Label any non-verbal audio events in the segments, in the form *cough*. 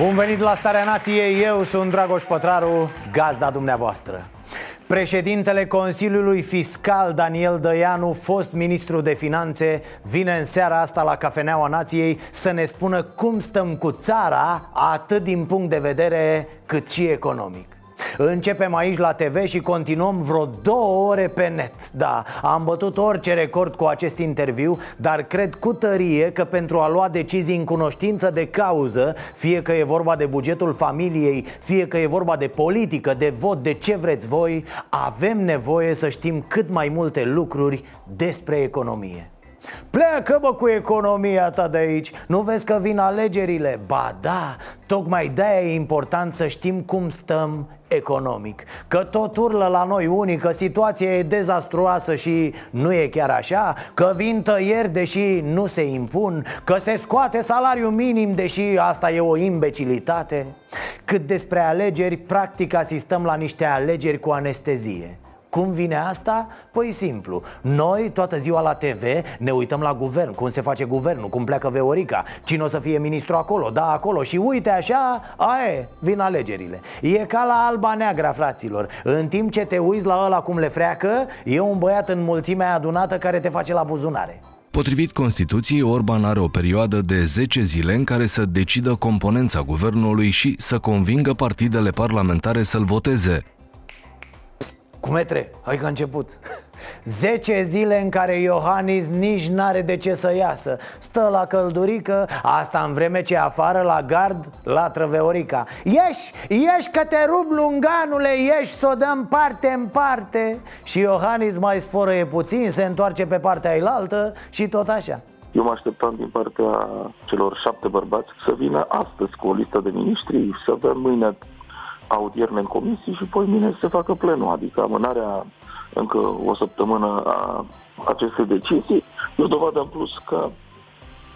Bun venit la Starea Nației, eu sunt Dragoș Pătraru, gazda dumneavoastră Președintele Consiliului Fiscal Daniel Dăianu, fost ministru de finanțe, vine în seara asta la Cafeneaua Nației să ne spună cum stăm cu țara, atât din punct de vedere cât și economic. Începem aici la TV și continuăm vreo două ore pe net. Da, am bătut orice record cu acest interviu Dar cred cu tărie că pentru a lua decizii în cunoștință de cauză Fie că e vorba de bugetul familiei Fie că e vorba de politică, de vot, de ce vreți voi Avem nevoie să știm cât mai multe lucruri despre economie Pleacă bă cu economia ta de aici. Nu vezi că vin alegerile? Ba da, tocmai de-aia e important să știm cum stăm economic. Că tot urlă la noi unii că situația e dezastruoasă și nu e chiar așa Că vin tăieri deși nu se impun Că se scoate salariul minim deși asta e o imbecilitate. Cât despre alegeri, practic asistăm la niște alegeri cu anestezie cum vine asta? Păi simplu. Noi toată ziua la TV ne uităm la guvern. Cum se face guvernul, cum pleacă Veorica? Cine o să fie ministru acolo, da acolo. Și uite așa, aie, vin alegerile. E ca la alba neagra, fraților. În timp ce te uiți la ăla cum le freacă E un băiat în mulțimea adunată care te face la buzunare. Potrivit Constituției, Orban are o perioadă de 10 zile în care să decidă componența guvernului și să convingă partidele parlamentare să-l voteze. Cu metre, hai că a început. 10 zile în care Iohannis nici n-are de ce să iasă. Stă la căldurică, asta în vreme ce afară la gard la Trăveorica. Ieși, ieși că te rup lunganule, ieși să o dăm parte în parte. Și Iohannis mai sforăie puțin, se întoarce pe partea ailaltă și tot așa. Eu mă așteptam din partea celor șapte bărbați să vină astăzi cu o listă de miniștri, să avem mâine audierne în comisii și poi mine să se facă plenul, adică amânarea încă o săptămână a acestei decizii e o dovadă în plus că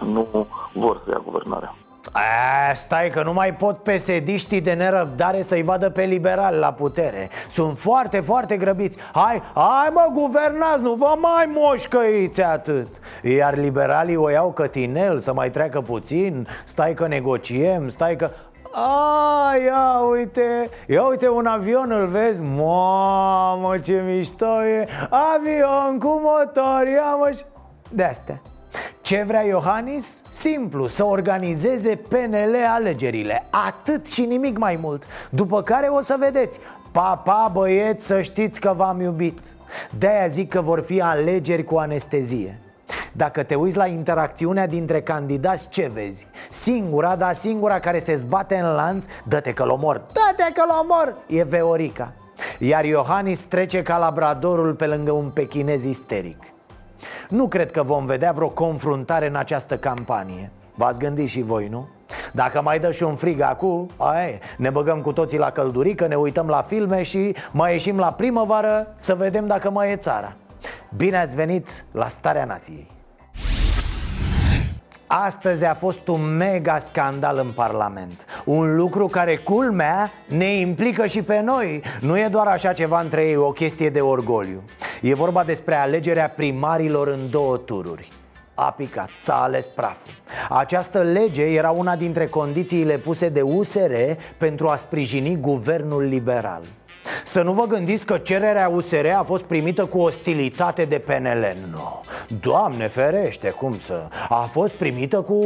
nu vor să ia guvernarea. A, stai că nu mai pot pesediștii de nerăbdare să-i vadă pe liberali la putere. Sunt foarte, foarte grăbiți. Hai, hai mă, guvernați, nu vă mai moșcăiți atât. Iar liberalii o iau cătinel să mai treacă puțin. Stai că negociem, stai că... A, ia uite, ia uite un avion, îl vezi? Mamă, ce mișto e! Avion cu motor, ia mă și... De astea ce vrea Iohannis? Simplu, să organizeze PNL alegerile. Atât și nimic mai mult. După care o să vedeți. Pa, pa, băieți, să știți că v-am iubit. De-aia zic că vor fi alegeri cu anestezie dacă te uiți la interacțiunea dintre candidați, ce vezi? Singura, dar singura care se zbate în lanț, dă-te că l-omor, dă-te că l-omor, e Veorica Iar Iohannis trece ca labradorul pe lângă un pechinez isteric Nu cred că vom vedea vreo confruntare în această campanie V-ați gândit și voi, nu? Dacă mai dă și un frig acum, aia e. Ne băgăm cu toții la căldurică, ne uităm la filme și mai ieșim la primăvară să vedem dacă mai e țara Bine ați venit la Starea Nației. Astăzi a fost un mega scandal în Parlament. Un lucru care, culmea, ne implică și pe noi. Nu e doar așa ceva între ei, o chestie de orgoliu. E vorba despre alegerea primarilor în două tururi. A picat, s-a ales praful. Această lege era una dintre condițiile puse de USR pentru a sprijini guvernul liberal să nu vă gândiți că cererea USR a fost primită cu ostilitate de PNL Nu, Doamne ferește, cum să... A fost primită cu...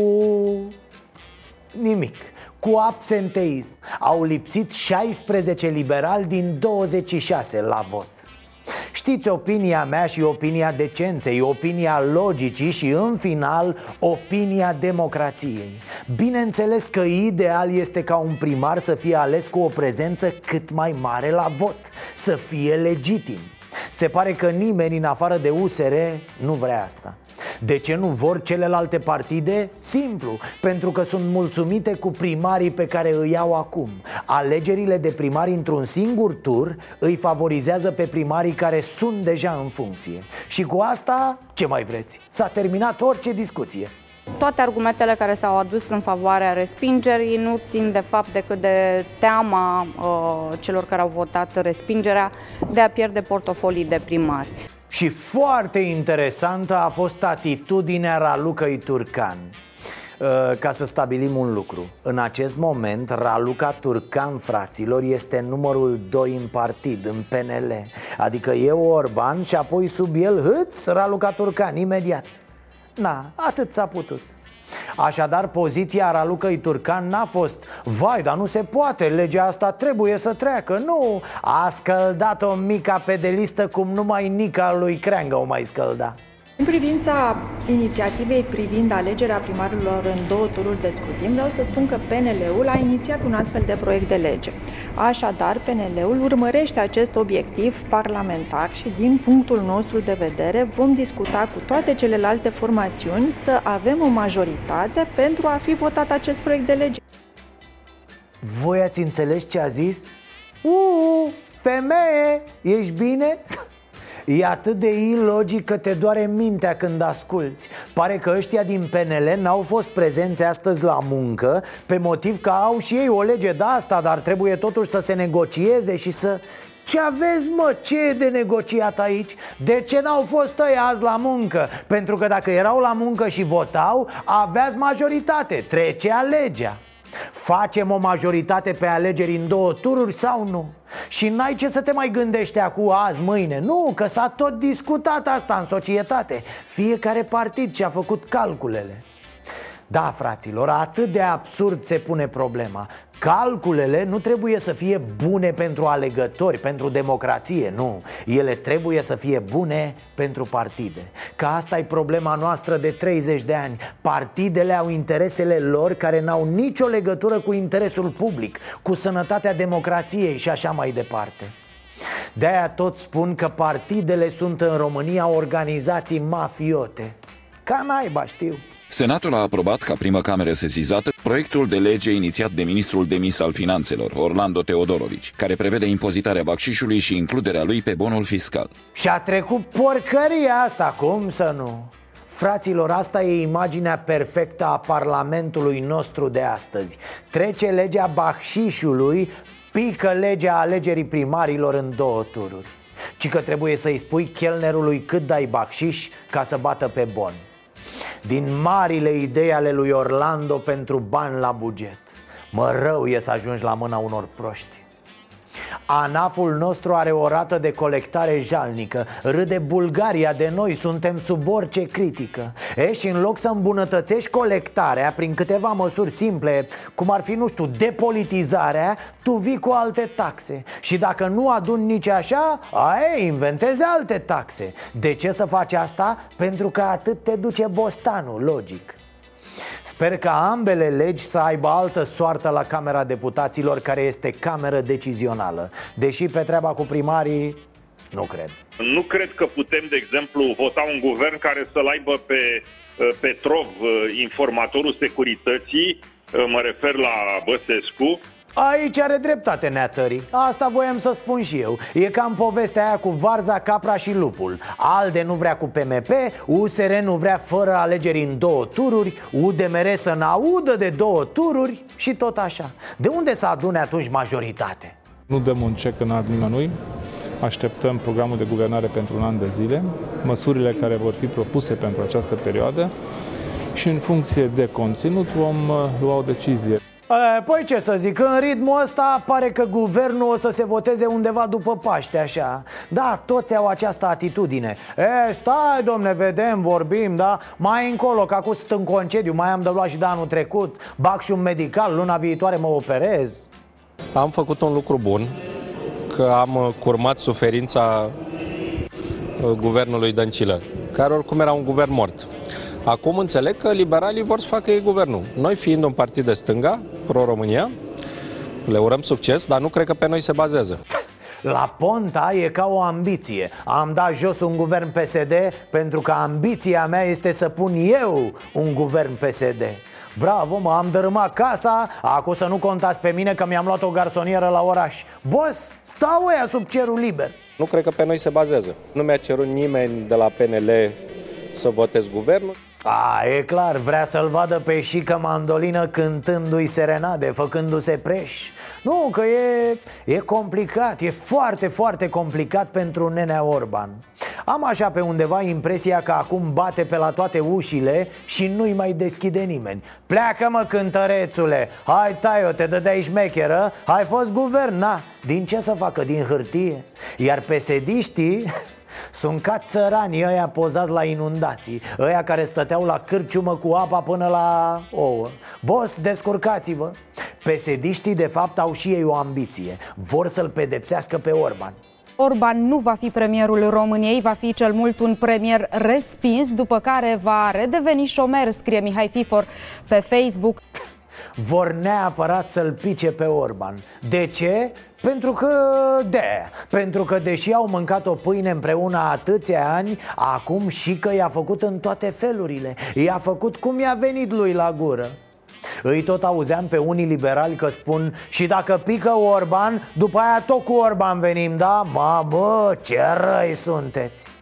Nimic. Cu absenteism. Au lipsit 16 liberali din 26 la vot Știți opinia mea și opinia decenței, opinia logicii și în final opinia democrației. Bineînțeles că ideal este ca un primar să fie ales cu o prezență cât mai mare la vot, să fie legitim. Se pare că nimeni în afară de USR nu vrea asta De ce nu vor celelalte partide? Simplu, pentru că sunt mulțumite cu primarii pe care îi iau acum Alegerile de primari într-un singur tur îi favorizează pe primarii care sunt deja în funcție Și cu asta, ce mai vreți? S-a terminat orice discuție toate argumentele care s-au adus în favoarea respingerii nu țin de fapt decât de teama uh, celor care au votat respingerea de a pierde portofolii de primari. Și foarte interesantă a fost atitudinea Ralucăi Turcan uh, ca să stabilim un lucru În acest moment, Raluca Turcan, fraților, este numărul 2 în partid, în PNL Adică eu Orban și apoi sub el hâț Raluca Turcan, imediat. Na, atât s-a putut Așadar, poziția Ralucăi Turcan n-a fost Vai, dar nu se poate, legea asta trebuie să treacă. Nu, a scăldat-o mica pedelistă cum numai Nica lui Creangă o mai scălda în privința inițiativei privind alegerea primarilor în două tururi de scrutin, vreau să spun că PNL-ul a inițiat un astfel de proiect de lege. Așadar, PNL-ul urmărește acest obiectiv parlamentar și, din punctul nostru de vedere, vom discuta cu toate celelalte formațiuni să avem o majoritate pentru a fi votat acest proiect de lege. Voi ați înțeles ce a zis? Uuu, femeie, ești bine? *laughs* E atât de ilogic că te doare mintea când asculți Pare că ăștia din PNL n-au fost prezenți astăzi la muncă Pe motiv că au și ei o lege de asta Dar trebuie totuși să se negocieze și să... Ce aveți, mă? Ce e de negociat aici? De ce n-au fost ăia azi la muncă? Pentru că dacă erau la muncă și votau, aveați majoritate Trecea legea Facem o majoritate pe alegeri în două tururi sau nu? Și n-ai ce să te mai gândești acum azi, mâine. Nu, că s-a tot discutat asta în societate. Fiecare partid ce a făcut calculele da, fraților, atât de absurd se pune problema. Calculele nu trebuie să fie bune pentru alegători, pentru democrație, nu. Ele trebuie să fie bune pentru partide. Că asta e problema noastră de 30 de ani. Partidele au interesele lor care n-au nicio legătură cu interesul public Cu sănătatea democrației și așa mai departe. De-aia tot spun că partidele sunt în România organizații mafiote. Ca naiba, știu Senatul a aprobat ca primă cameră sesizată proiectul de lege inițiat de ministrul demis al finanțelor, Orlando Teodorovici, care prevede impozitarea bacșișului și includerea lui pe bonul fiscal. Și a trecut porcăria asta, cum să nu? Fraților, asta e imaginea perfectă a Parlamentului nostru de astăzi Trece legea bacșișului, pică legea alegerii primarilor în două tururi Ci că trebuie să-i spui chelnerului cât dai bacșiș ca să bată pe bon din marile idei ale lui Orlando pentru bani la buget. Mă rău e să ajungi la mâna unor proști Anaful nostru are o rată de colectare jalnică. Râde Bulgaria de noi, suntem sub orice critică. E, și în loc să îmbunătățești colectarea prin câteva măsuri simple Cum ar fi, nu știu, depolitizarea Tu vii cu alte taxe. Și dacă nu adun nici așa, aia inventezi alte taxe. De ce să faci asta? Pentru că atât te duce bostanul, logic Sper ca ambele legi să aibă altă soartă la Camera Deputaților, care este cameră decizională. Deși pe treaba cu primarii, nu cred. Nu cred că putem, de exemplu, vota un guvern care să-l aibă pe uh, Petrov, uh, informatorul securității, uh, mă refer la Băsescu, Aici are dreptate neatării. Asta voiam să spun și eu. E cam povestea aia cu Varza, Capra și Lupul. Alde nu vrea cu PMP USR nu vrea fără alegeri în două tururi UDMR să n-audă de două tururi Și tot așa. De unde să adune atunci majoritate? Nu dăm un cec în alt nimănui. Așteptăm programul de guvernare pentru un an de zile Măsurile care vor fi propuse pentru această perioadă și în funcție de conținut vom uh, lua o decizie. Păi ce să zic, în ritmul ăsta pare că guvernul o să se voteze undeva după Paște, așa Da, toți au această atitudine E, stai, domne, vedem, vorbim, da? Mai încolo, că acum sunt în concediu, mai am de luat și de anul trecut Bac și un medical, luna viitoare mă operez Am făcut un lucru bun, că am curmat suferința uh, guvernului Dăncilă, care oricum era un guvern mort. Acum înțeleg că liberalii vor să facă ei guvernul. Noi fiind un partid de stânga, pro-România, le urăm succes, dar nu cred că pe noi se bazează. La Ponta e ca o ambiție Am dat jos un guvern PSD pentru că ambiția mea este să pun eu un guvern PSD Bravo, mă, am dărâmat casa Acum să nu contați pe mine că mi-am luat o garsonieră la oraș Boss, stau ăia sub cerul liber Nu cred că pe noi se bazează. Nu mi-a cerut nimeni de la PNL să votez guvernul. A, e clar, vrea să-l vadă pe șică mandolină cântându-i serenade, făcându-se preș. Nu, că e, e complicat, e foarte, foarte complicat pentru nenea Orban. Am așa pe undeva impresia că acum bate pe la toate ușile și nu-i mai deschide nimeni. Pleacă mă cântărețule, hai tai-o, te dădeai șmecheră, ai fost guvern, na? Din ce să facă, din hârtie? Iar pesediștii *laughs* sunt ca țăranii ăia pozați la inundații Ăia care stăteau la cârciumă cu apa până la ouă. Boss, descurcați-vă! Pesediștii de fapt au și ei o ambiție. Vor să-l pedepsească pe Orban. Orban nu va fi premierul României, va fi cel mult un premier respins, după care va redeveni șomer, scrie Mihai Fifor pe Facebook. Vor neapărat să-l pice pe Orban. De ce? Pentru că de Pentru că deși au mâncat o pâine împreună atâția ani Acum și că i-a făcut în toate felurile I-a făcut cum i-a venit lui la gură îi tot auzeam pe unii liberali că spun Și dacă pică Orban, după aia tot cu Orban venim, da? Mamă, ce răi sunteți!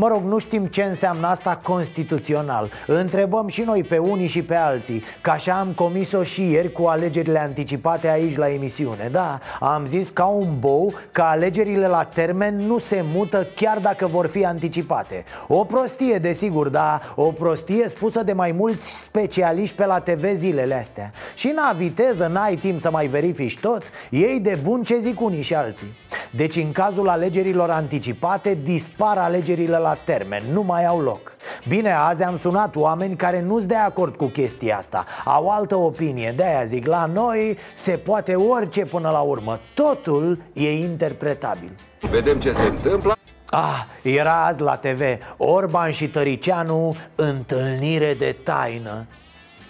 Mă rog, nu știm ce înseamnă asta constituțional. Întrebăm și noi pe unii și pe alții Că așa am comis-o și ieri cu alegerile anticipate aici la emisiune Da, am zis ca un bou că alegerile la termen nu se mută chiar dacă vor fi anticipate. O prostie, desigur, dar o prostie spusă de mai mulți specialiști pe la TV zilele astea. Și n-a viteză, n-ai timp să mai verifici tot? Ei de bun ce zic unii și alții. Deci în cazul alegerilor anticipate dispar alegerile la termen, nu mai au loc. Bine, azi am sunat oameni care nu-s de acord cu chestia asta. Au altă opinie, de-aia zic, la noi se poate orice până la urmă. Totul e interpretabil. Vedem ce se întâmplă. Ah, era azi la TV Orban și Tăricianu Întâlnire de taină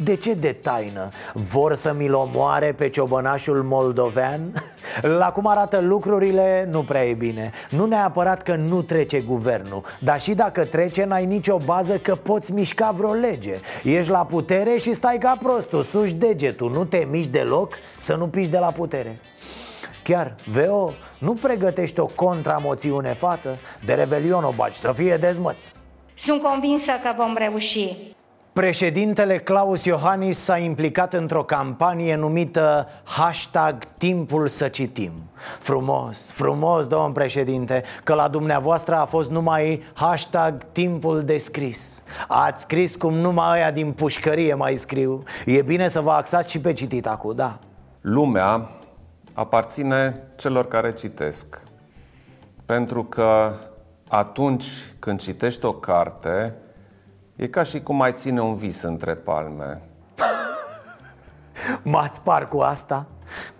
de ce de taină? Vor să mi-l omoare pe ciobănașul moldovean? *laughs* La cum arată lucrurile, nu prea e bine Nu neapărat că nu trece guvernul Dar și dacă trece, n-ai nicio bază că poți mișca vreo lege Ești la putere și stai ca prostul, suși degetul Nu te miști deloc să nu piși de la putere Chiar, Veo, nu pregătești o contramoțiune, fată? De revelion o baci, să fie dezmăți Sunt convinsă că vom reuși. Președintele Claus Iohannis s-a implicat într-o campanie numită Hashtag Timpul să citim. Frumos, frumos, domn președinte, că la dumneavoastră a fost numai hashtag Timpul de scris. Ați scris cum numai aia din pușcărie mai scriu. E bine să vă axați și pe citit acum, da. Lumea aparține celor care citesc. Pentru că atunci când citești o carte E ca și cum ai ține un vis între palme *laughs* M-ați spart cu asta?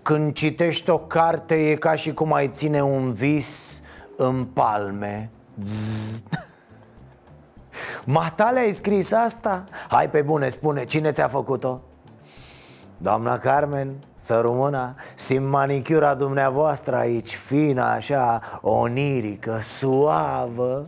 Când citești o carte e ca și cum ai ține un vis în palme Zzz. *laughs* Matale ai scris asta? Hai pe bune, spune, cine ți-a făcut-o? Doamna Carmen, să rămână Simt manicura dumneavoastră aici Fină așa, onirică, suavă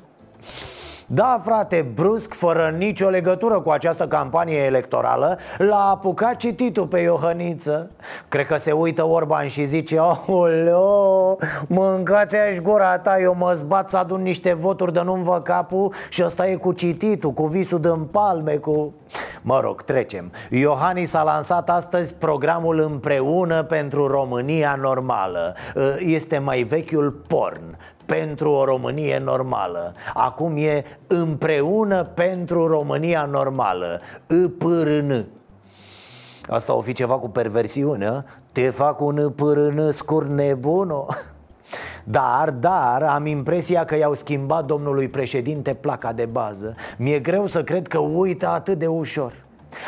da, frate, brusc, fără nicio legătură cu această campanie electorală L-a apucat cititul pe Iohăniță. Cred că se uită Orban și zice Aoleo, mâncați aș gura ta Eu mă zbat să adun niște voturi de nu-mi vă capul Și ăsta e cu cititul, cu visul din palme, cu... Mă rog, trecem. Iohannis a lansat astăzi programul Împreună pentru România Normală. Este mai vechiul porn pentru o Românie normală. Acum e împreună pentru România normală. IPRN Asta o fi ceva cu perversiune Te fac un IPRN scur nebuno. Dar, dar, am impresia că i-au schimbat domnului președinte placa de bază. Mi-e greu să cred că uită atât de ușor.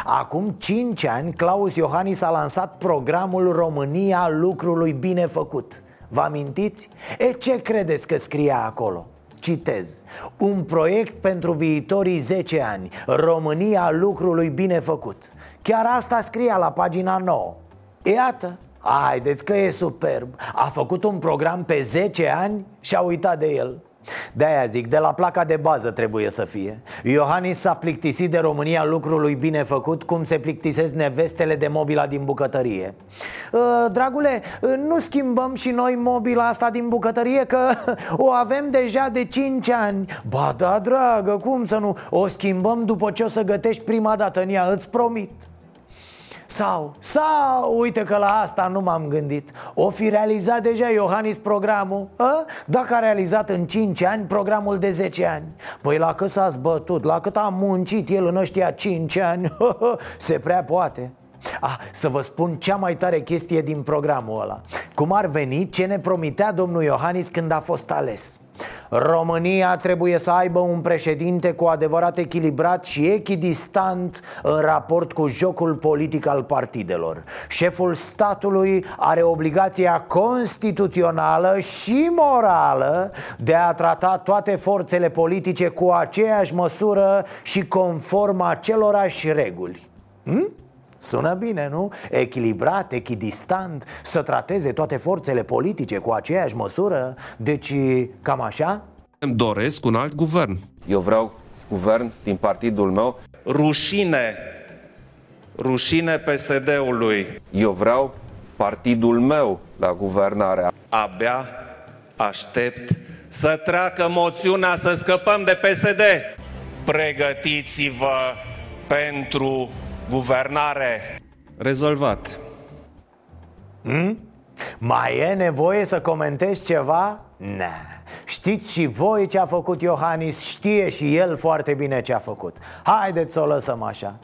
Acum 5 ani, Claus Iohannis a lansat programul România lucrului bine făcut Vă amintiți? E ce credeți că scria acolo? Citez. Un proiect pentru viitorii 10 ani. România lucrului bine făcut. Chiar asta scria la pagina 9 Iată, Haideți că e superb. A făcut un program pe 10 ani și a uitat de el de-aia zic, de la placa de bază trebuie să fie. Iohannis s-a plictisit de România lucrului bine făcut Cum se plictisesc nevestele de mobila din bucătărie. Uh, Dragule, uh, nu schimbăm și noi mobila asta din bucătărie Că *laughs* o avem deja de 5 ani. Ba da, dragă, cum să nu? O schimbăm după ce o să gătești prima dată în ea, îți promit sau, sau, uite că la asta nu m-am gândit. O fi realizat deja Iohannis programul a? Dacă a realizat în 5 ani programul de 10 ani. Păi la cât s-a zbătut, la cât a muncit el în ăștia 5 ani *laughs* Se prea poate. Ah, să vă spun cea mai tare chestie din programul ăla. Cum ar veni ce ne promitea domnul Iohannis când a fost ales România trebuie să aibă un președinte cu adevărat echilibrat și echidistant în raport cu jocul politic al partidelor Șeful statului are obligația constituțională și morală de a trata toate forțele politice cu aceeași măsură și conform acelorași reguli hm? Sună bine, nu? Echilibrat, echidistant Să trateze toate forțele politice cu aceeași măsură? Deci, cam așa? Îmi doresc un alt guvern. Eu vreau guvern din partidul meu. Rușine. Rușine PSD-ului Eu vreau partidul meu la guvernare Abia aștept să treacă moțiunea să scăpăm de PSD Pregătiți-vă pentru guvernare. Rezolvat. Hmm? Mai e nevoie să comentezi ceva? Ne. Știți și voi ce a făcut Iohannis, știe și el foarte bine ce a făcut Haideți să o lăsăm așa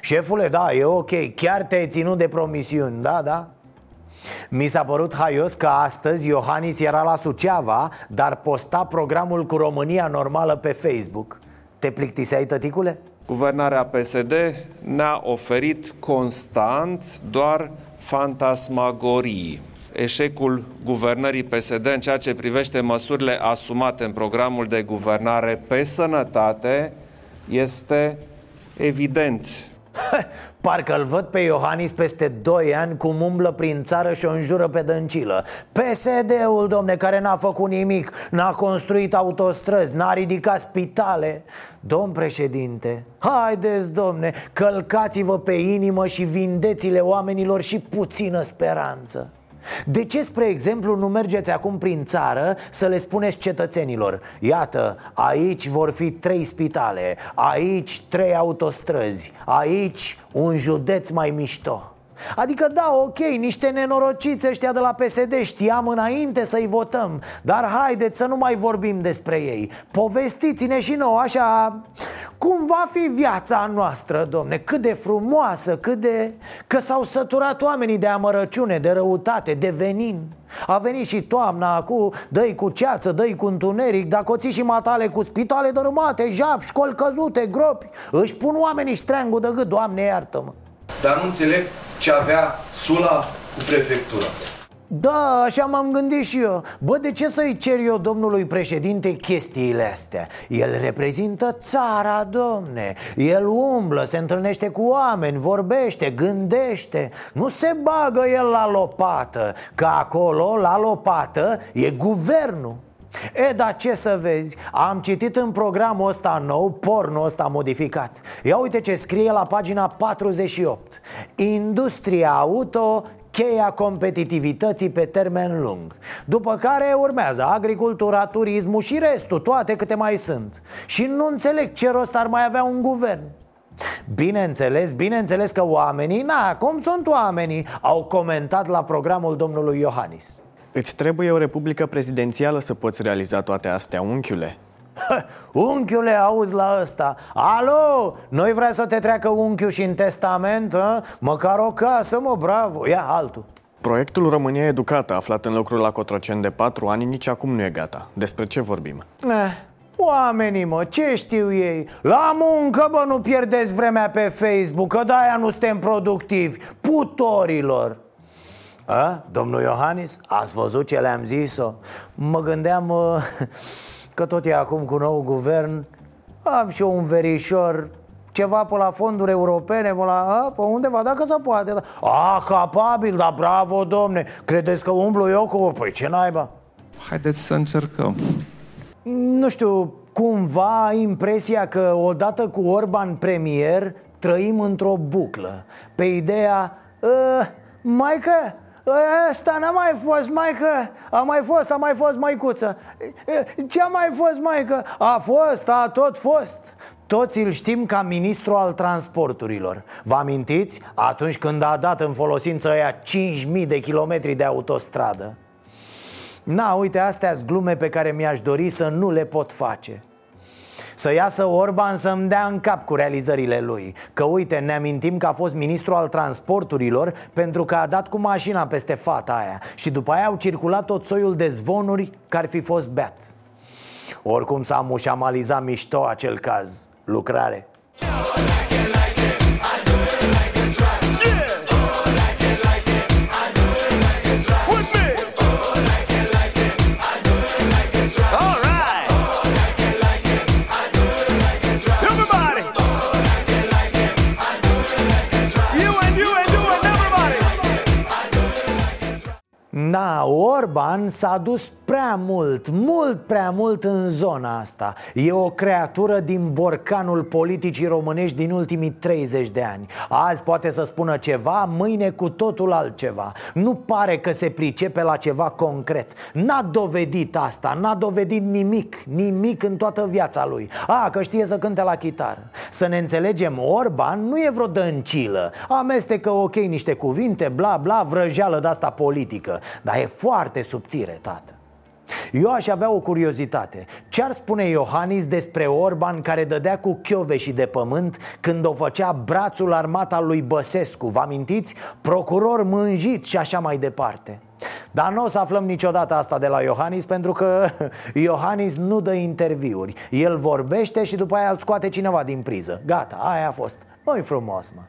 Șefule, da, e ok, chiar te-ai ținut de promisiuni, da, da? Mi s-a părut haios că astăzi Iohannis era la Suceava Dar posta programul cu România normală pe Facebook Te plictiseai, tăticule? Guvernarea PSD ne-a oferit constant doar fantasmagorii. Eșecul guvernării PSD în ceea ce privește măsurile asumate în programul de guvernare pe sănătate este evident. *laughs* Parcă îl văd pe Iohannis peste 2 ani cum umblă prin țară și o înjură pe dăncilă. PSD-ul, domne, care n-a făcut nimic N-a construit autostrăzi, n-a ridicat spitale. Domn președinte, haideți, domne, călcați-vă pe inimă și vindeți-le oamenilor și puțină speranță de ce, spre exemplu, nu mergeți acum prin țară să le spuneți cetățenilor Iată, aici vor fi trei spitale, aici trei autostrăzi, aici un județ mai mișto Adică da, ok, niște nenorociți ăștia de la PSD Știam înainte să-i votăm Dar haideți să nu mai vorbim despre ei. Povestiți-ne și nouă așa Cum va fi viața noastră, domne? Cât de frumoasă, cât de... Că s-au săturat oamenii de amărăciune, de răutate, de venin. A venit și toamna acum, dă cu ceață, dă cu întuneric Dacă o ții și matale cu spitale dărâmate, jaf, școli căzute, gropi. Își pun oamenii ștreangul de gât, Doamne iartă-mă Dar nu înțeleg ce avea Sula cu prefectura. Da, așa m-am gândit și eu Bă, de ce să-i cer eu domnului președinte chestiile astea? El reprezintă țara, domne El umblă, se întâlnește cu oameni, vorbește, gândește Nu se bagă el la lopată Că acolo, la lopată, e guvernul E, dar ce să vezi, am citit în programul ăsta nou, porno ăsta modificat. Ia uite ce scrie la pagina 48 Industria auto cheia competitivității pe termen lung. După care urmează agricultura, turismul și restul, toate câte mai sunt. Și nu înțeleg ce rost ar mai avea un guvern. Bineînțeles, bineînțeles că oamenii, na, cum sunt oamenii, au comentat la programul domnului Iohannis Îți trebuie o republică prezidențială să poți realiza toate astea, unchiule. Unchiule, auzi la ăsta. Alo, noi vrea să te treacă unchiul și în testament a? Măcar o casă, mă, bravo, ia altul. Proiectul România Educată, aflat în lucru la Cotroceni de patru ani, nici acum nu e gata. Despre ce vorbim? Eh, oamenii, mă, ce știu ei? La muncă, bă, nu pierdeți vremea pe Facebook Că de-aia nu suntem productivi. Putorilor a? Domnul Iohannis, ați văzut ce le-am zis-o? Mă gândeam uh, *laughs* că tot e acum cu nou guvern Am și eu un verișor ceva pe la fonduri europene, pe la, a, pe undeva, dacă se poate da. A, capabil, da, bravo, domne Credeți că umblu eu cu... Păi ce naiba? Haideți să încercăm Nu știu, cumva ai impresia că odată cu Orban premier Trăim într-o buclă Pe ideea, uh, maică, Ăsta n-a mai fost, maică. A mai fost, a mai fost maicuță Ce a mai fost, maică? A fost, a tot fost. Toți îl știm ca ministru al transporturilor. Vă amintiți? Atunci când a dat în folosință aia 5.000 de kilometri de autostradă. Na, uite, astea sunt glume pe care mi-aș dori să nu le pot face să iasă Orban să-mi dea în cap cu realizările lui. Că uite, ne amintim că a fost ministru al transporturilor Pentru că a dat cu mașina peste fata aia. Și după aia au circulat tot soiul de zvonuri că ar fi fost beat. Oricum s-a mușamalizat mișto acel caz. Lucrare Da, Orban s-a dus prea mult, mult prea mult în zona asta. E o creatură din borcanul politicii românești din ultimii 30 de ani. Azi poate să spună ceva, mâine cu totul altceva. Nu pare că se pricepe la ceva concret. N-a dovedit asta, n-a dovedit nimic, nimic în toată viața lui. A, că știe să cânte la chitară. Să ne înțelegem, Orban nu e vreo dăncilă. Amestecă ok niște cuvinte, bla bla, vrăjeală de asta politică Dar e foarte subțire, tată. Eu aș avea o curiozitate. Ce-ar spune Iohannis despre Orban care dădea cu chiove și de pământ Când o făcea brațul armat al lui Băsescu? Vă amintiți? Procuror mânjit și așa mai departe. Dar nu o să aflăm niciodată asta de la Iohannis Pentru că *laughs* Iohannis nu dă interviuri. El vorbește și după aia îl scoate cineva din priză. Gata, aia a fost. Nu frumos, mă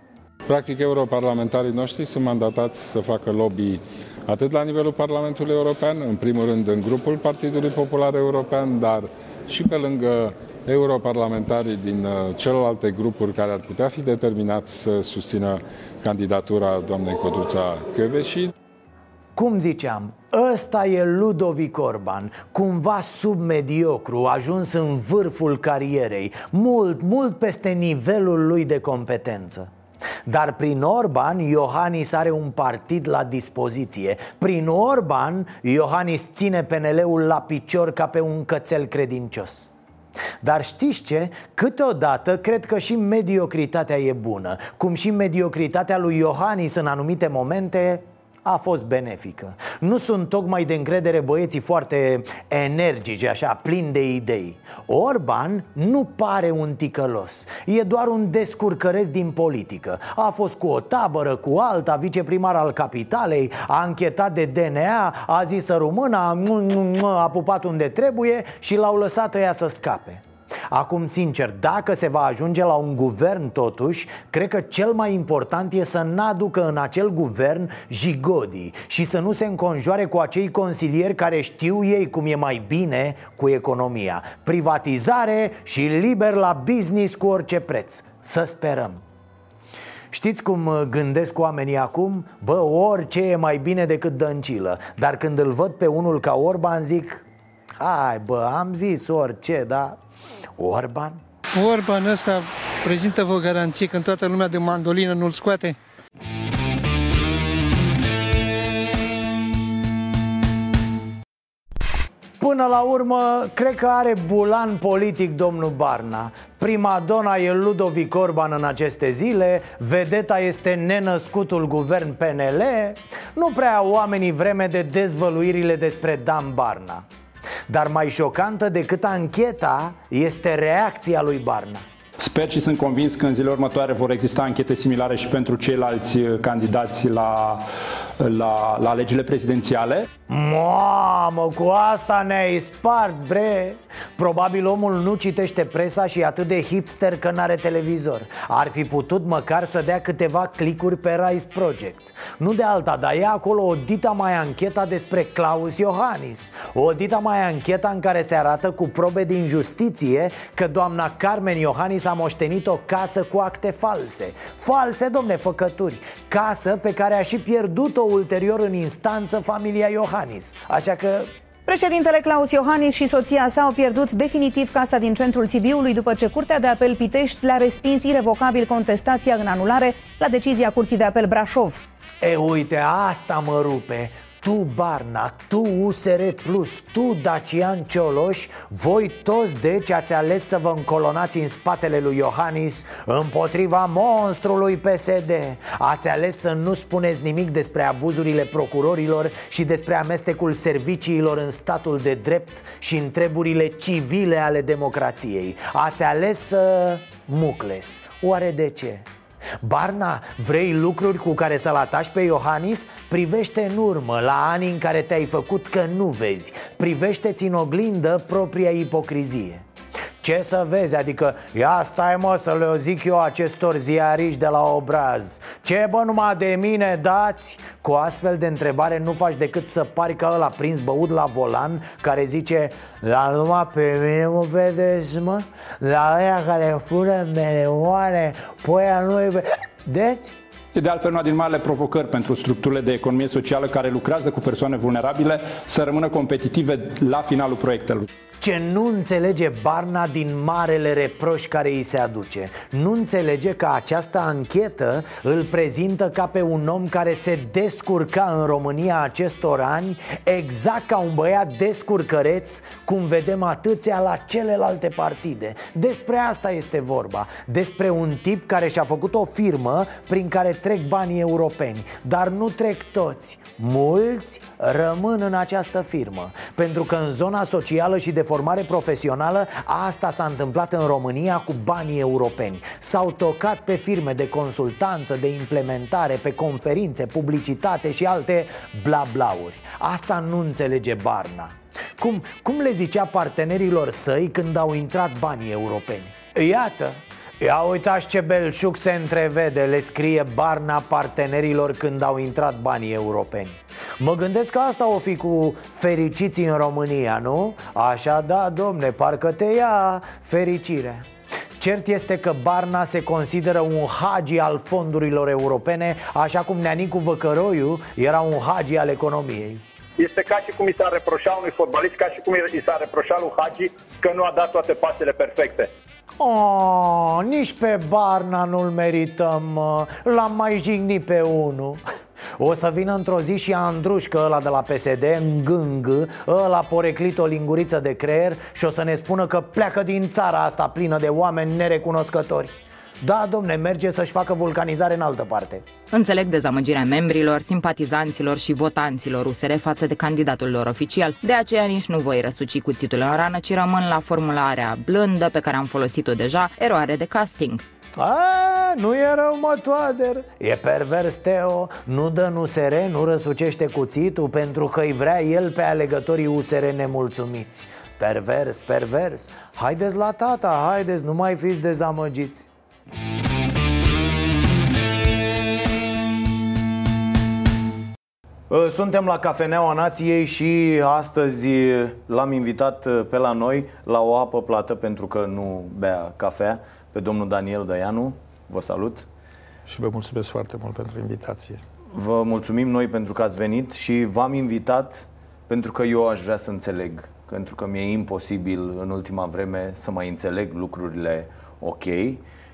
Practic, europarlamentarii noștri sunt mandatați să facă lobby atât la nivelul Parlamentului European, în primul rând în grupul Partidului Popular European, dar și pe lângă europarlamentarii din uh, celelalte grupuri care ar putea fi determinați să susțină candidatura doamnei Codruța Căveși. Cum ziceam, ăsta e Ludovic Orban, cumva submediocru, ajuns în vârful carierei, mult, mult peste nivelul lui de competență. Dar prin Orban, Iohannis are un partid la dispoziție Prin Orban, Iohannis ține PNL-ul la picior ca pe un cățel credincios dar știți ce? Câteodată cred că și mediocritatea e bună Cum și mediocritatea lui Iohannis în anumite momente a fost benefică. Nu sunt tocmai de încredere băieții foarte energici, așa, plini de idei. Orban nu pare un ticălos. E doar un descurcăreț din politică. A fost cu o tabără, cu alta, viceprimar al capitalei A închetat de DNA, a zis să româna, a pupat unde trebuie și l-au lăsat ea să scape Acum, sincer, dacă se va ajunge la un guvern totuși Cred că cel mai important e să n-aducă în acel guvern jigodii Și să nu se înconjoare cu acei consilieri care știu ei cum e mai bine cu economia Privatizare și liber la business cu orice preț Să sperăm Știți cum gândesc oamenii acum? Bă, orice e mai bine decât dăncilă Dar când îl văd pe unul ca Orban zic Hai bă, am zis orice, da? Orban? Orban ăsta prezintă vă garanție când toată lumea de mandolină nu-l scoate? Până la urmă, cred că are bulan politic domnul Barna Prima dona e Ludovic Orban în aceste zile Vedeta este nenăscutul guvern PNL Nu prea au oamenii vreme de dezvăluirile despre Dan Barna dar mai șocantă decât ancheta este reacția lui Barna. Sper și sunt convins că în zilele următoare vor exista anchete similare și pentru ceilalți uh, candidați la la, la alegerile prezidențiale. Mamă, cu asta ne-ai spart, bre. Probabil omul nu citește presa și e atât de hipster că n-are televizor. Ar fi putut măcar să dea câteva clicuri pe Rise Project. Nu de alta, dar e acolo o dita mai ancheta despre Claus Iohannis. O dita mai ancheta în care se arată cu probe din justiție Că doamna Carmen Iohannis a moștenit o casă cu acte false. False, domne, făcături. Casă pe care a și pierdut-o ulterior în instanță familia Iohannis Așa că Președintele Claus Iohannis și soția sa au pierdut definitiv casa din centrul Sibiului după ce Curtea de Apel Pitești le-a respins irevocabil contestația în anulare la decizia Curții de Apel Brașov. E, uite, asta mă rupe tu Barna, tu USR Plus, tu Dacian Cioloș Voi toți deci ați ales să vă încolonați în spatele lui Iohannis Împotriva monstrului PSD Ați ales să nu spuneți nimic despre abuzurile procurorilor Și despre amestecul serviciilor în statul de drept Și în treburile civile ale democrației. Ați ales să mucles. Oare de ce? Barna, vrei lucruri cu care să-l atași pe Iohannis? Privește în urmă, la ani în care te-ai făcut că nu vezi Privește-ți în oglindă propria ipocrizie ce să vezi, adică ia stai mă să le zic eu acestor ziariști de la obraz Ce bă numai de mine dați? Cu astfel de întrebare nu faci decât să pari ca ăla prins băut la volan Care zice, la numai pe mine mă vedeți mă? La aia care fură meleoane, păi nu-i vedeți? de altfel una din marile provocări pentru structurile de economie socială care lucrează cu persoane vulnerabile să rămână competitive la finalul proiectelor. Ce nu înțelege Barna din marele reproș care îi se aduce. Nu înțelege că această anchetă îl prezintă ca pe un om care se descurca în România acestor ani Exact ca un băiat descurcăreț cum vedem atâția la celelalte partide. Despre asta este vorba. Despre un tip care și-a făcut o firmă prin care trec banii europeni. Dar nu trec toți Mulți rămân în această firmă Pentru că în zona socială și de formare profesională Asta s-a întâmplat în România cu banii europeni. S-au tocat pe firme de consultanță, de implementare Pe conferințe, publicitate și alte bla-blauri. Asta nu înțelege Barna. Cum, cum le zicea partenerilor săi când au intrat banii europeni? Iată, Ia uitați ce belșug se întrevede, le scrie Barna partenerilor când au intrat banii europeni Mă gândesc că asta o fi cu fericiții în România, nu? Așa da, domne, parcă te ia fericire Cert este că Barna se consideră un hagi al fondurilor europene Așa cum Neanicu Văcăroiu era un hagi al economiei este ca și cum i s-a reproșat unui fotbalist, ca și cum i s-a reproșat lui Hagi că nu a dat toate pasele perfecte. Oh, nici pe Barna nu-l merităm, L-am mai jignit pe unul. *laughs* O să vină într-o zi și Andrușcă ăla de la PSD, în gâng Ăla poreclit o linguriță de creier Și o să ne spună că pleacă din țara asta plină de oameni nerecunoscători da, domne, merge să-și facă vulcanizare în altă parte. Înțeleg dezamăgirea membrilor, simpatizanților și votanților USR față de candidatul lor oficial. De aceea nici nu voi răsuci cuțitul în rană, ci rămân la formularea blândă pe care am folosit-o deja, eroare de casting. A, nu e rău, mă, toader. E pervers, Teo. Nu dă USR, nu răsucește cuțitul Pentru că îi vrea el pe alegătorii USR nemulțumiți. Pervers, pervers. Haideți la tata, haideți, nu mai fiți dezamăgiți. ă, suntem la Cafeneaua Nației și astăzi l-am invitat pe la noi la o apă plată pentru că nu bea cafea pe domnul Daniel Dăianu. Vă salut! Și vă mulțumesc foarte mult pentru invitație. Vă mulțumim noi pentru că ați venit și v-am invitat pentru că eu aș vrea să înțeleg, pentru că mi-e imposibil în ultima vreme să mai înțeleg lucrurile ok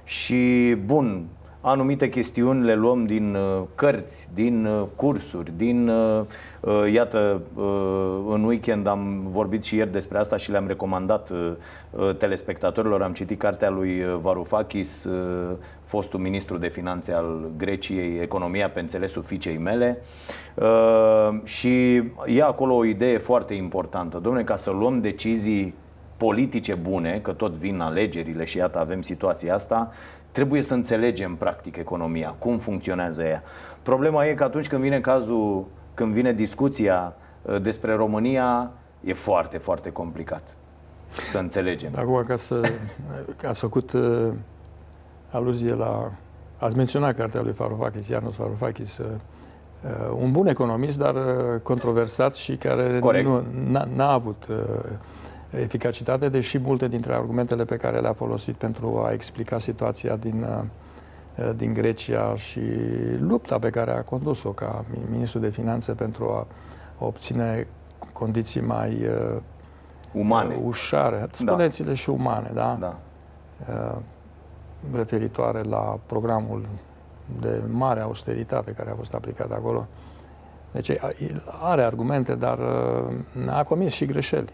și bun, anumite chestiuni le luăm din uh, cărți, din uh, cursuri, din, uh, iată, în weekend am vorbit și ieri despre asta și le-am recomandat telespectatorilor, am citit cartea lui Varoufakis, fostul ministru de finanțe al Greciei, Economia pe înțelesul fiicei mele și e acolo o idee foarte importantă. Domne, ca să luăm decizii politice bune, că tot vin alegerile și iată avem situația asta, Trebuie să înțelegem practic economia, cum funcționează ea. Problema e că atunci când vine cazul, când vine discuția uh, despre România, e foarte, foarte complicat să înțelegem. Acum, ca să... Că ați făcut uh, aluzie la... Ați menționat cartea lui Varoufakis, Iarnos Varoufakis, uh, uh, un bun economist, dar uh, controversat și care Corect. nu, n-a, n-a avut uh, eficacitate, deși multe dintre argumentele pe care le-a folosit pentru a explica situația din, uh, din Grecia și lupta pe care a condus-o ca ministru de finanțe pentru a obține condiții mai uh, Umane. ușoare, spuneți-le și umane, da? Da. Uh, referitoare la programul de mare austeritate care a fost aplicat acolo. Deci a- el are argumente, dar uh, a comis și greșeli.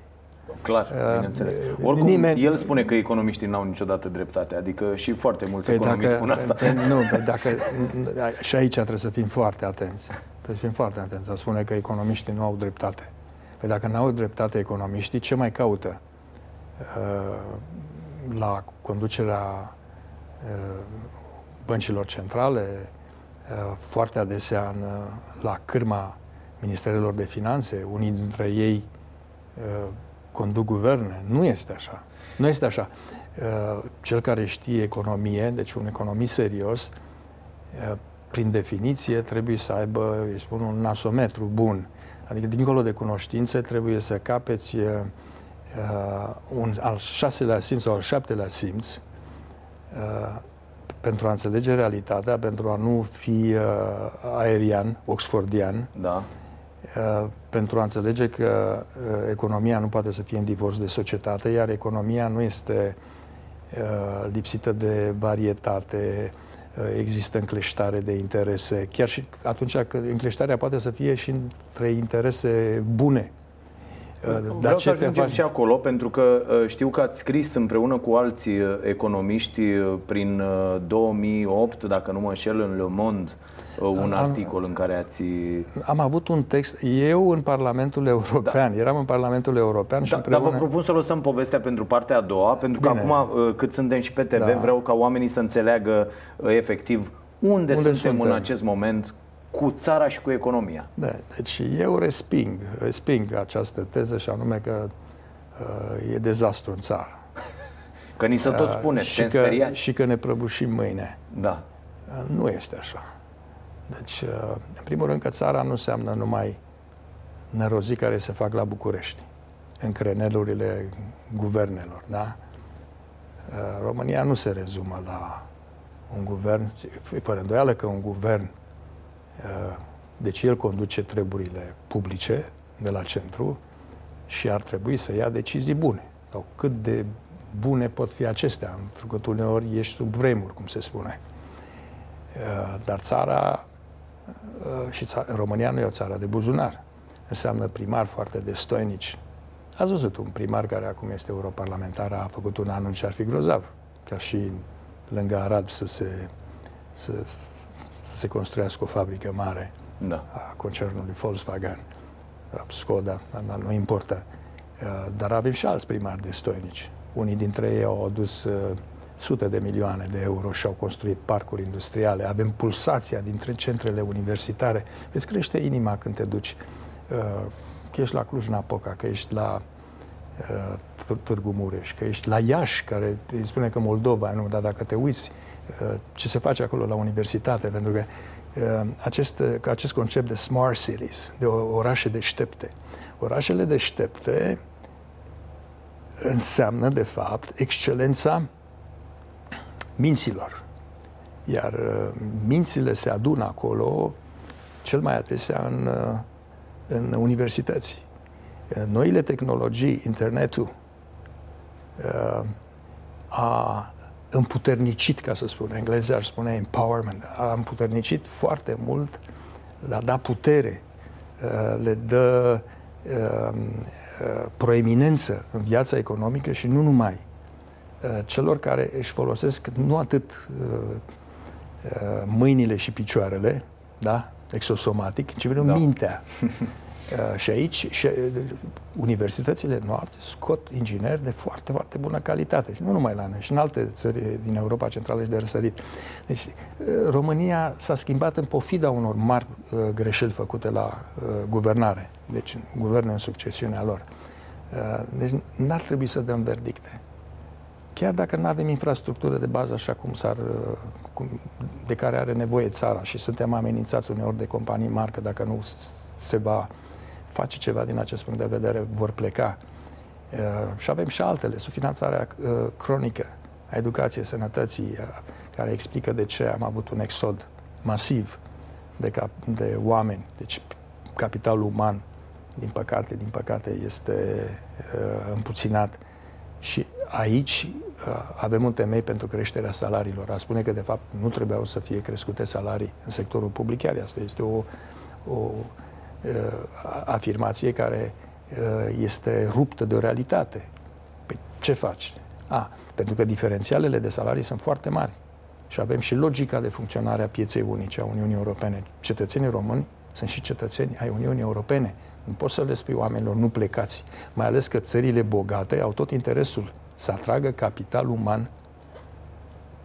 Clar, Uh, bineînțeles. uh, Oricum, nimeni- el spune că economiștii n-au niciodată dreptate, adică și foarte mulți Păi economiști spun asta. Păi nu, păi dacă, *laughs* și aici trebuie să fim foarte atenți. Trebuie să fim foarte atenți. A spune că economiștii nu au dreptate. Păi dacă nu au dreptate economiștii, ce mai caută uh, la conducerea uh, băncilor centrale, uh, foarte adesea în, uh, la cârma ministerelor de finanțe, unii dintre ei uh, conduc guverne. Nu este așa. Nu este așa. Uh, Cel care știe economie, deci un economist serios, uh, prin definiție trebuie să aibă, îi spun, un nasometru bun. Adică, dincolo de cunoștințe, trebuie să capeți uh, un al șaselea simț sau al șaptelea simț uh, pentru a înțelege realitatea, pentru a nu fi uh, aerian, oxfordian, Da. Uh, pentru a înțelege că uh, economia nu poate să fie în divorț de societate, iar economia nu este uh, lipsită de varietate, uh, există încleștare de interese, chiar și atunci când încleștarea poate să fie și între interese bune. Uh, Vreau să ce te ajungem faci- și acolo, pentru că uh, știu că ați scris împreună cu alți uh, economiști uh, prin uh, 2008, dacă nu mă înșel, în Le Monde, uh, un Am- articol în care ați... Am avut un text, eu în Parlamentul European, eram în Parlamentul European și Da, dar împreună... vă propun să lăsăm povestea pentru partea a doua, pentru că Bine. acum, uh, cât suntem și pe TV, Da. vreau ca oamenii să înțeleagă uh, efectiv unde, Unde suntem, suntem. în acest moment cu țara și cu economia. Da, deci eu resping, resping această teză și anume că uh, e dezastru în țară. Că ni se tot Uh, spune, și suntem că, speriați. și că ne prăbușim mâine. Da. Uh, Nu este așa. Deci, uh, în primul rând că țara nu înseamnă numai nărozii care se fac la București, în crenelurile guvernelor, da? Uh, România nu se rezumă la un guvern, fără îndoială că un guvern, uh, deci el conduce treburile publice de la centru și ar trebui să ia decizii bune. Sau cât de bune pot fi acestea, pentru că uneori ești sub vremuri, cum se spune. Uh, Dar țara uh, și ța- România nu e o țară de buzunar. Înseamnă primari foarte destoinici. Ați văzut un primar care acum este europarlamentar, a făcut un anunț și ar fi grozav, ca și lângă Arad să se, să, să se construiască o fabrică mare Da. a concernului Volkswagen, a Skoda, dar nu importă. Uh, Dar avem și alți primari destoinici. Unii dintre ei au adus uh, sute de milioane de euro și au construit parcuri industriale. Avem pulsația dintre centrele universitare. Îți crește inima când te duci. uh, Că ești la Cluj-Napoca, că ești la uh, T- Târgu Mureș, că ești la Iași, care îi spune că Moldova, nu, dar dacă te uiți uh, ce se face acolo la universitate, pentru că uh, acest, uh, că acest concept de smart cities, de o- orașe deștepte. Orașele deștepte înseamnă, de fapt, excelența minților. Iar uh, mințile se adună acolo cel mai adesea în, uh, în universități. Uh, Noile tehnologii, internetul, uh, a împuternicit, ca să spun, englezii ar spune empowerment, a împuternicit foarte mult, le-a dat putere, uh, le dă uh, uh, proeminență în viața economică și nu numai uh, celor care își folosesc nu atât uh, uh, mâinile și picioarele, da, exosomatic, ci da. mintea. *laughs* Uh, și aici și, uh, universitățile noastre scot ingineri de foarte, foarte bună calitate. Și nu numai la noi, și în alte țări din Europa Centrală și de răsărit. Deci uh, România s-a schimbat în pofida unor mari uh, greșeli făcute la uh, guvernare. Deci guverne în succesiunea lor. Uh, deci n-ar trebui să dăm verdicte. Chiar dacă nu avem infrastructură de bază așa cum s-ar, uh, cum, de care are nevoie țara și suntem amenințați uneori de companii mari că dacă nu se va face ceva din acest punct de vedere, vor pleca. Uh, și avem și altele, subfinanțarea uh, cronică a educației, sănătății, uh, care explică de ce am avut un exod masiv de, cap- de oameni. Deci capitalul uman, din păcate, din păcate, este uh, împuținat. Și aici uh, avem un temei pentru creșterea salariilor. A spune că, de fapt, nu trebuiau să fie crescute salarii în sectorul public, chiar asta este o, o uh, afirmație care uh, este ruptă de o realitate. Păi ce faci? A, pentru că diferențialele de salarii sunt foarte mari. Și avem și logica de funcționare a pieței unice a Uniunii Europene. Cetățenii români sunt și cetățeni ai Uniunii Europene. Nu poți să le spui oamenilor, nu plecați. Mai ales că țările bogate au tot interesul să atragă capital uman,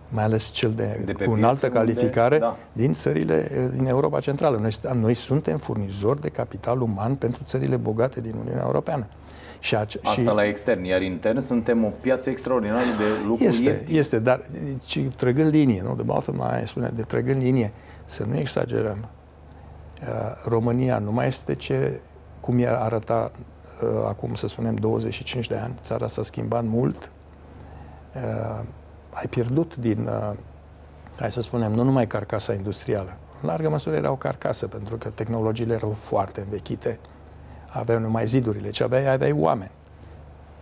mai ales cel de, De pe cu piețe înaltă calificare, unde- da. din țările eh, din Europa Centrală. Noi, noi suntem furnizori de capital uman pentru țările bogate din Uniunea Europeană. Și, ace- Asta și la extern, iar intern suntem o piață extraordinară de lucruri este, ieftine. este, dar ci, trăgând linie, nu? De bottom line spune, de trăgând linie, să nu exagerăm. Uh, România nu mai este ce, cum i-ar arăta uh, acum, să spunem, 25 de ani. Țara s-a schimbat mult. Uh, ai pierdut din, uh, hai să spunem, nu numai carcasa industrială. În largă măsură era o carcasă, pentru că tehnologiile erau foarte învechite. Aveau numai zidurile, ce aveai, aveai oameni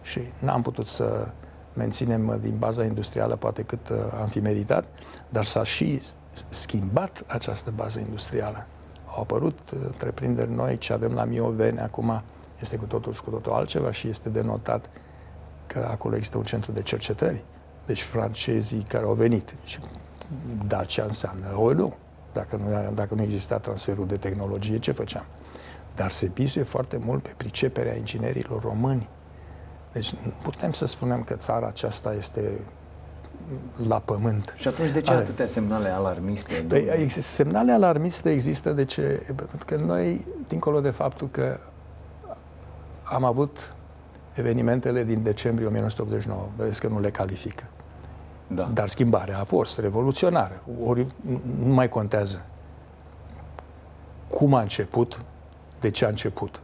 și n-am putut să menținem uh, din baza industrială poate cât uh, am fi meritat, dar s-a și schimbat această bază industrială. Au apărut uh, întreprinderi noi, ce avem la Miovene acum este cu totul și cu totul altceva și este denotat că acolo există un centru de cercetări. Deci francezii care au venit și Dacia înseamnă Renault. Dacă nu, dacă nu exista transferul de tehnologie, ce făceam? Dar se bizuie foarte mult pe priceperea inginerilor români. Deci putem să spunem că țara aceasta este la pământ. Și atunci de ce Are- atâtea semnale alarmiste? Păi, domnule? ex- semnale alarmiste există de ce? Pentru că noi, dincolo de faptul că am avut evenimentele din decembrie 1989, vedeți că nu le califică. Da. Dar schimbarea a fost revoluționară. Ori nu mai contează cum a început, de ce a început.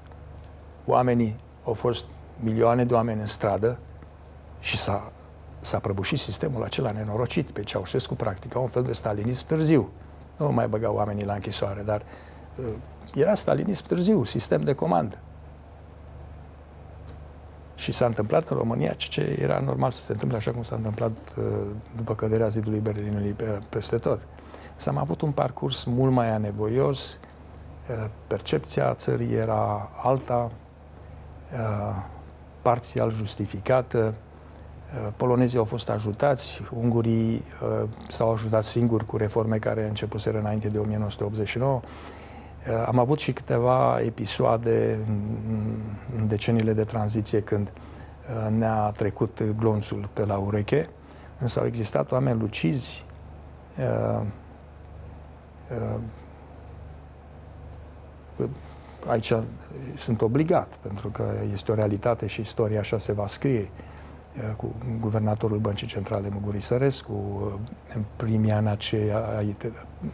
Oamenii au fost milioane de oameni în stradă și s-a, s-a prăbușit sistemul acela nenorocit pe Ceaușescu, practica un fel de stalinism târziu. Nu mai băga oamenii la închisoare, dar uh, era stalinism târziu, sistem de comandă. Și s-a întâmplat în România ceea ce era normal să se întâmple așa cum s-a întâmplat uh, după căderea zidului Berlinului pe- peste tot. Să am avut un parcurs mult mai anevoios, uh, percepția țării era alta, uh, parțial justificată, uh, polonezii au fost ajutați, ungurii uh, s-au ajutat singuri cu reforme care începuseră înainte de 1989. Uh, Am avut și câteva episoade în, în deceniile de tranziție când uh, ne-a trecut glonțul pe la ureche, însă au existat oameni lucizi, uh, uh, aici sunt obligat, pentru că este o realitate și istoria așa se va scrie uh, cu guvernatorul Băncii Centrale Muguri Sărescu, uh, în primii ani aceia, ai,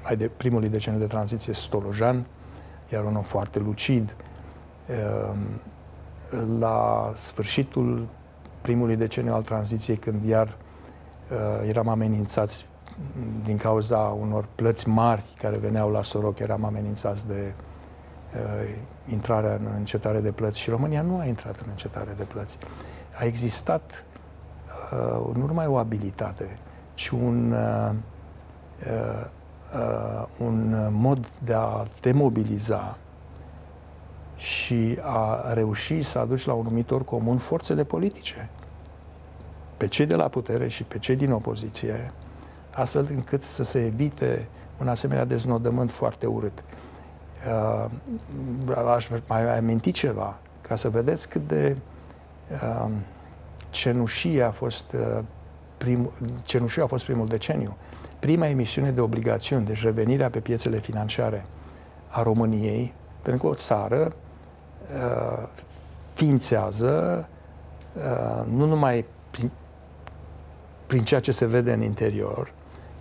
ai de primului deceniu de tranziție Stolojan, iar un om foarte lucid. Uh, La sfârșitul primului deceniu al tranziției, când iar uh, eram amenințați din cauza unor plăți mari care veneau la soroc, eram amenințați de uh, intrarea în încetare de plăți și România nu a intrat în încetare de plăți. A existat uh, nu numai o abilitate, ci un, uh, uh, uh, un mod de a demobiliza și a reuși să aduci la un numitor comun forțele politice, pe cei de la putere și pe cei din opoziție, astfel încât să se evite un asemenea deznodământ foarte urât. Uh, aș mai aminti ceva, ca să vedeți cât de uh, cenușie a fost uh, prim, cenușie a fost primul deceniu. Prima emisiune de obligațiuni, deci revenirea pe piețele financiare a României, pentru că o țară uh, ființează uh, nu numai prin, prin ceea ce se vede în interior,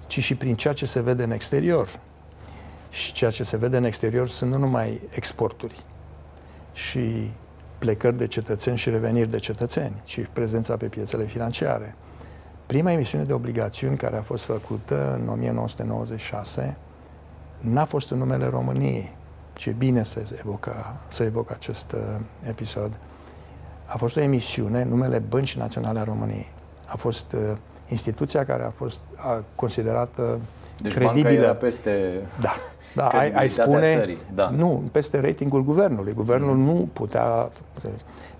ci și prin ceea ce se vede în exterior. Și ceea ce se vede în exterior sunt nu numai exporturi și plecări de cetățeni și reveniri de cetățeni, ci prezența pe piețele financiare. Prima emisiune de obligațiuni care a fost făcută în 1996 n-a fost în numele României, ce bine să evocă, să evocă acest uh, episod. A fost o emisiune în numele Băncii Naționale a României. A fost uh, instituția care a fost a, considerată deci credibilă. Banca peste da. Da, ai, ai spune, țării. Da. nu, peste ratingul guvernului. Guvernul mm. nu putea,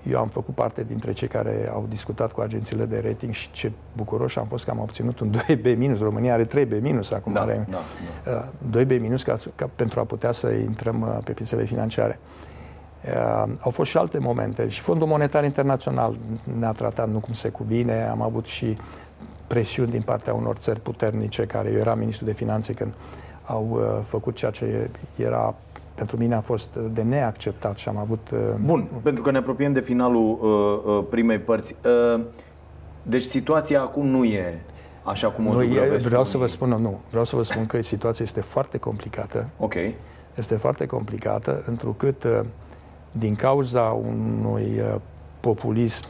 eu am făcut parte dintre cei care au discutat cu agențiile de rating și ce bucuroși am fost că am obținut un *laughs* 2B minus. România are 3B minus acum, da, are da, da. 2B minus ca, ca, pentru a putea să intrăm uh, pe piețele financiare. Uh, au fost și alte momente și Fondul Monetar Internațional ne-a tratat nu cum se cuvine, am avut și presiuni din partea unor țări puternice care eu eram ministru de finanțe când au uh, făcut ceea ce era pentru mine a fost de neacceptat și am avut... Uh, Bun, pentru că ne apropiem de finalul uh, uh, primei părți. Uh, deci situația acum nu e așa cum o nu, e, Vreau să vă spun, nu, vreau să vă spun că situația este foarte complicată. Ok. Este foarte complicată, întrucât uh, din cauza unui uh, populism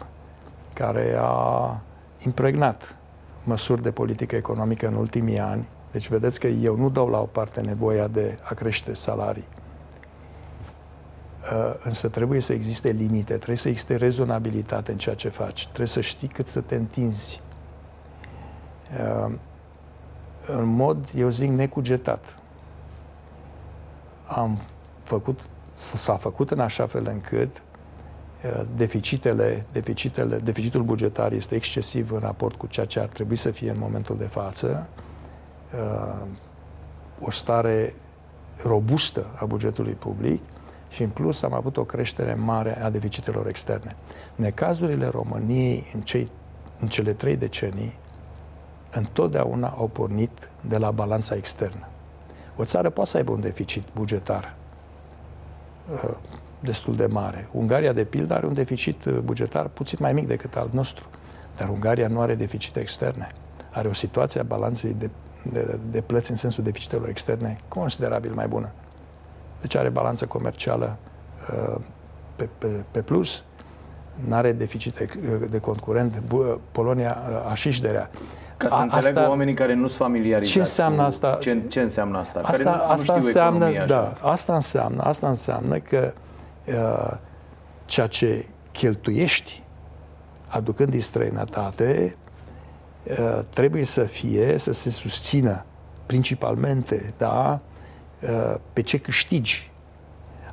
care a impregnat măsuri de politică economică în ultimii ani, deci vedeți că eu nu dau la o parte nevoia de a crește salarii. Uh, însă trebuie să existe limite, trebuie să existe rezonabilitate în ceea ce faci, trebuie să știi cât să te întinzi. Uh, în mod, eu zic, necugetat. Am făcut, s-a făcut în așa fel încât uh, deficitele, deficitele, deficitul bugetar este excesiv în raport cu ceea ce ar trebui să fie în momentul de față uh, o stare robustă a bugetului public și în plus am avut o creștere mare a deficitelor externe. Necazurile României în, cei, în cele trei decenii întotdeauna au pornit de la balanța externă. O țară poate să aibă un deficit bugetar uh, destul de mare. Ungaria, de pildă, are un deficit uh, bugetar puțin mai mic decât al nostru, dar Ungaria nu are deficite externe. Are o situație a balanței de de, de plăți în sensul deficitelor externe considerabil mai bună. Deci are balanță comercială uh, pe, pe, pe plus, nu are deficite uh, de concurent. Polonia uh, a șișderea. Ca să a, înțeleagă asta, oamenii care nu sunt familiarizați. Ce înseamnă asta? Ce, ce înseamnă asta? Asta, care nu, asta nu știu înseamnă, da, asta înseamnă, asta înseamnă că uh, ceea ce cheltuiești aducând din străinătate Uh, trebuie să fie, să se susțină principalmente, da, uh, pe ce câștigi.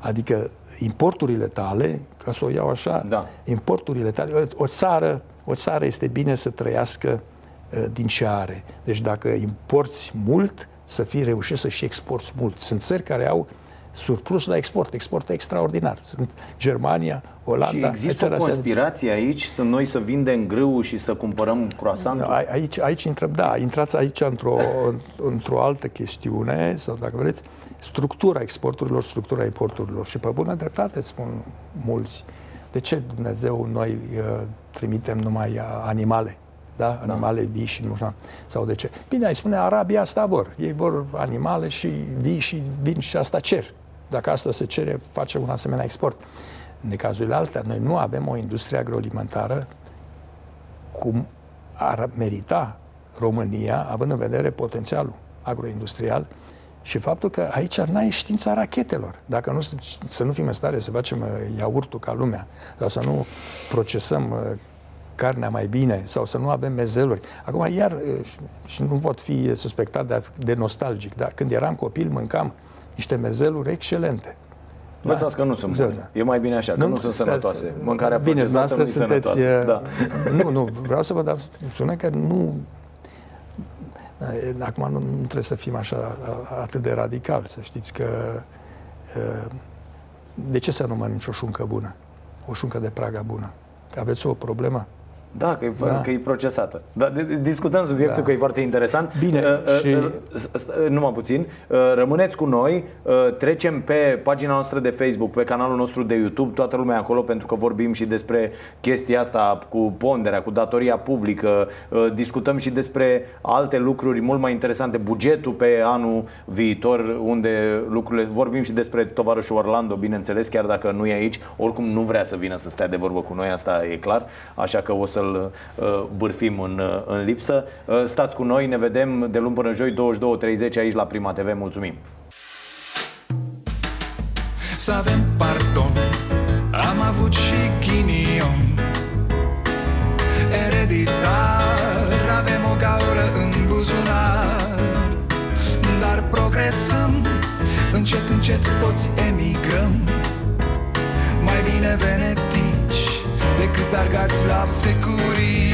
Adică importurile tale, ca să o iau așa, da. importurile tale, o țară, o țară este bine să trăiască uh, din ce are. Deci dacă importi mult, să fii reușit să și exporti mult. Sunt țări care au surplus la export, export extraordinar. Sunt Germania, Olanda. Și există o conspirație aici? Sunt noi să vindem grâu și să cumpărăm croissant? Aici, aici intrăm, da, intrați aici într-o, *laughs* într-o altă chestiune, sau dacă vreți, structura exporturilor, structura importurilor. Și pe bună dreptate spun mulți, de ce Dumnezeu noi uh, trimitem numai uh, animale? Da? da? Animale vii și nu știu. Sau de ce? Bine, ai spune, Arabia asta vor. Ei vor animale și vii și vin și asta cer. Dacă asta se cere, face un asemenea export. În cazurile altea, noi nu avem o industrie agroalimentară cum ar merita România, având în vedere potențialul agroindustrial și faptul că aici n-ai știința rachetelor. Dacă nu, să nu fim în stare să facem uh, iaurtul ca lumea, sau să nu procesăm uh, carnea mai bine, sau să nu avem mezeluri. Acum, iar, uh, și nu pot fi suspectat de, de nostalgic, dar când eram copil mâncam niște mezeluri excelente. Lăsați da. că nu sunt bune. Da. E mai bine așa, că nu, nu sunt sănătoase. Mâncarea bine, procesată nu sunteți, sănătoasă. Da. *laughs* Nu, nu, vreau să vă dați, spune că nu Acum nu, nu trebuie să fim așa atât de radical, să știți că Uh, de ce să nu mănânci o șuncă bună? O șuncă de praga bună? Că aveți o problemă? Da, că e, da. Că e procesată. Da, discutăm subiectul da. că e foarte interesant. Bine, uh, și... uh, uh, numai puțin. Uh, rămâneți cu noi, uh, trecem pe pagina noastră de Facebook, pe canalul nostru de YouTube, toată lumea acolo, pentru că vorbim și despre chestia asta cu ponderea, cu datoria publică, uh, discutăm și despre alte lucruri mult mai interesante, bugetul pe anul viitor, unde lucrurile, vorbim și despre tovarășul Orlando, bineînțeles, chiar dacă nu e aici, oricum nu vrea să vină să stea de vorbă cu noi, asta e clar, așa că o să să-l uh, bârfim în, uh, în lipsă. Uh, stați cu noi, ne vedem de luni până joi 22.30 aici la Prima TV. Mulțumim! Să avem pardon, am avut și ghinion Ereditar, avem o gaură în buzunar Dar progresăm, încet, încet toți emigrăm Mai bine veneti decât argați la securii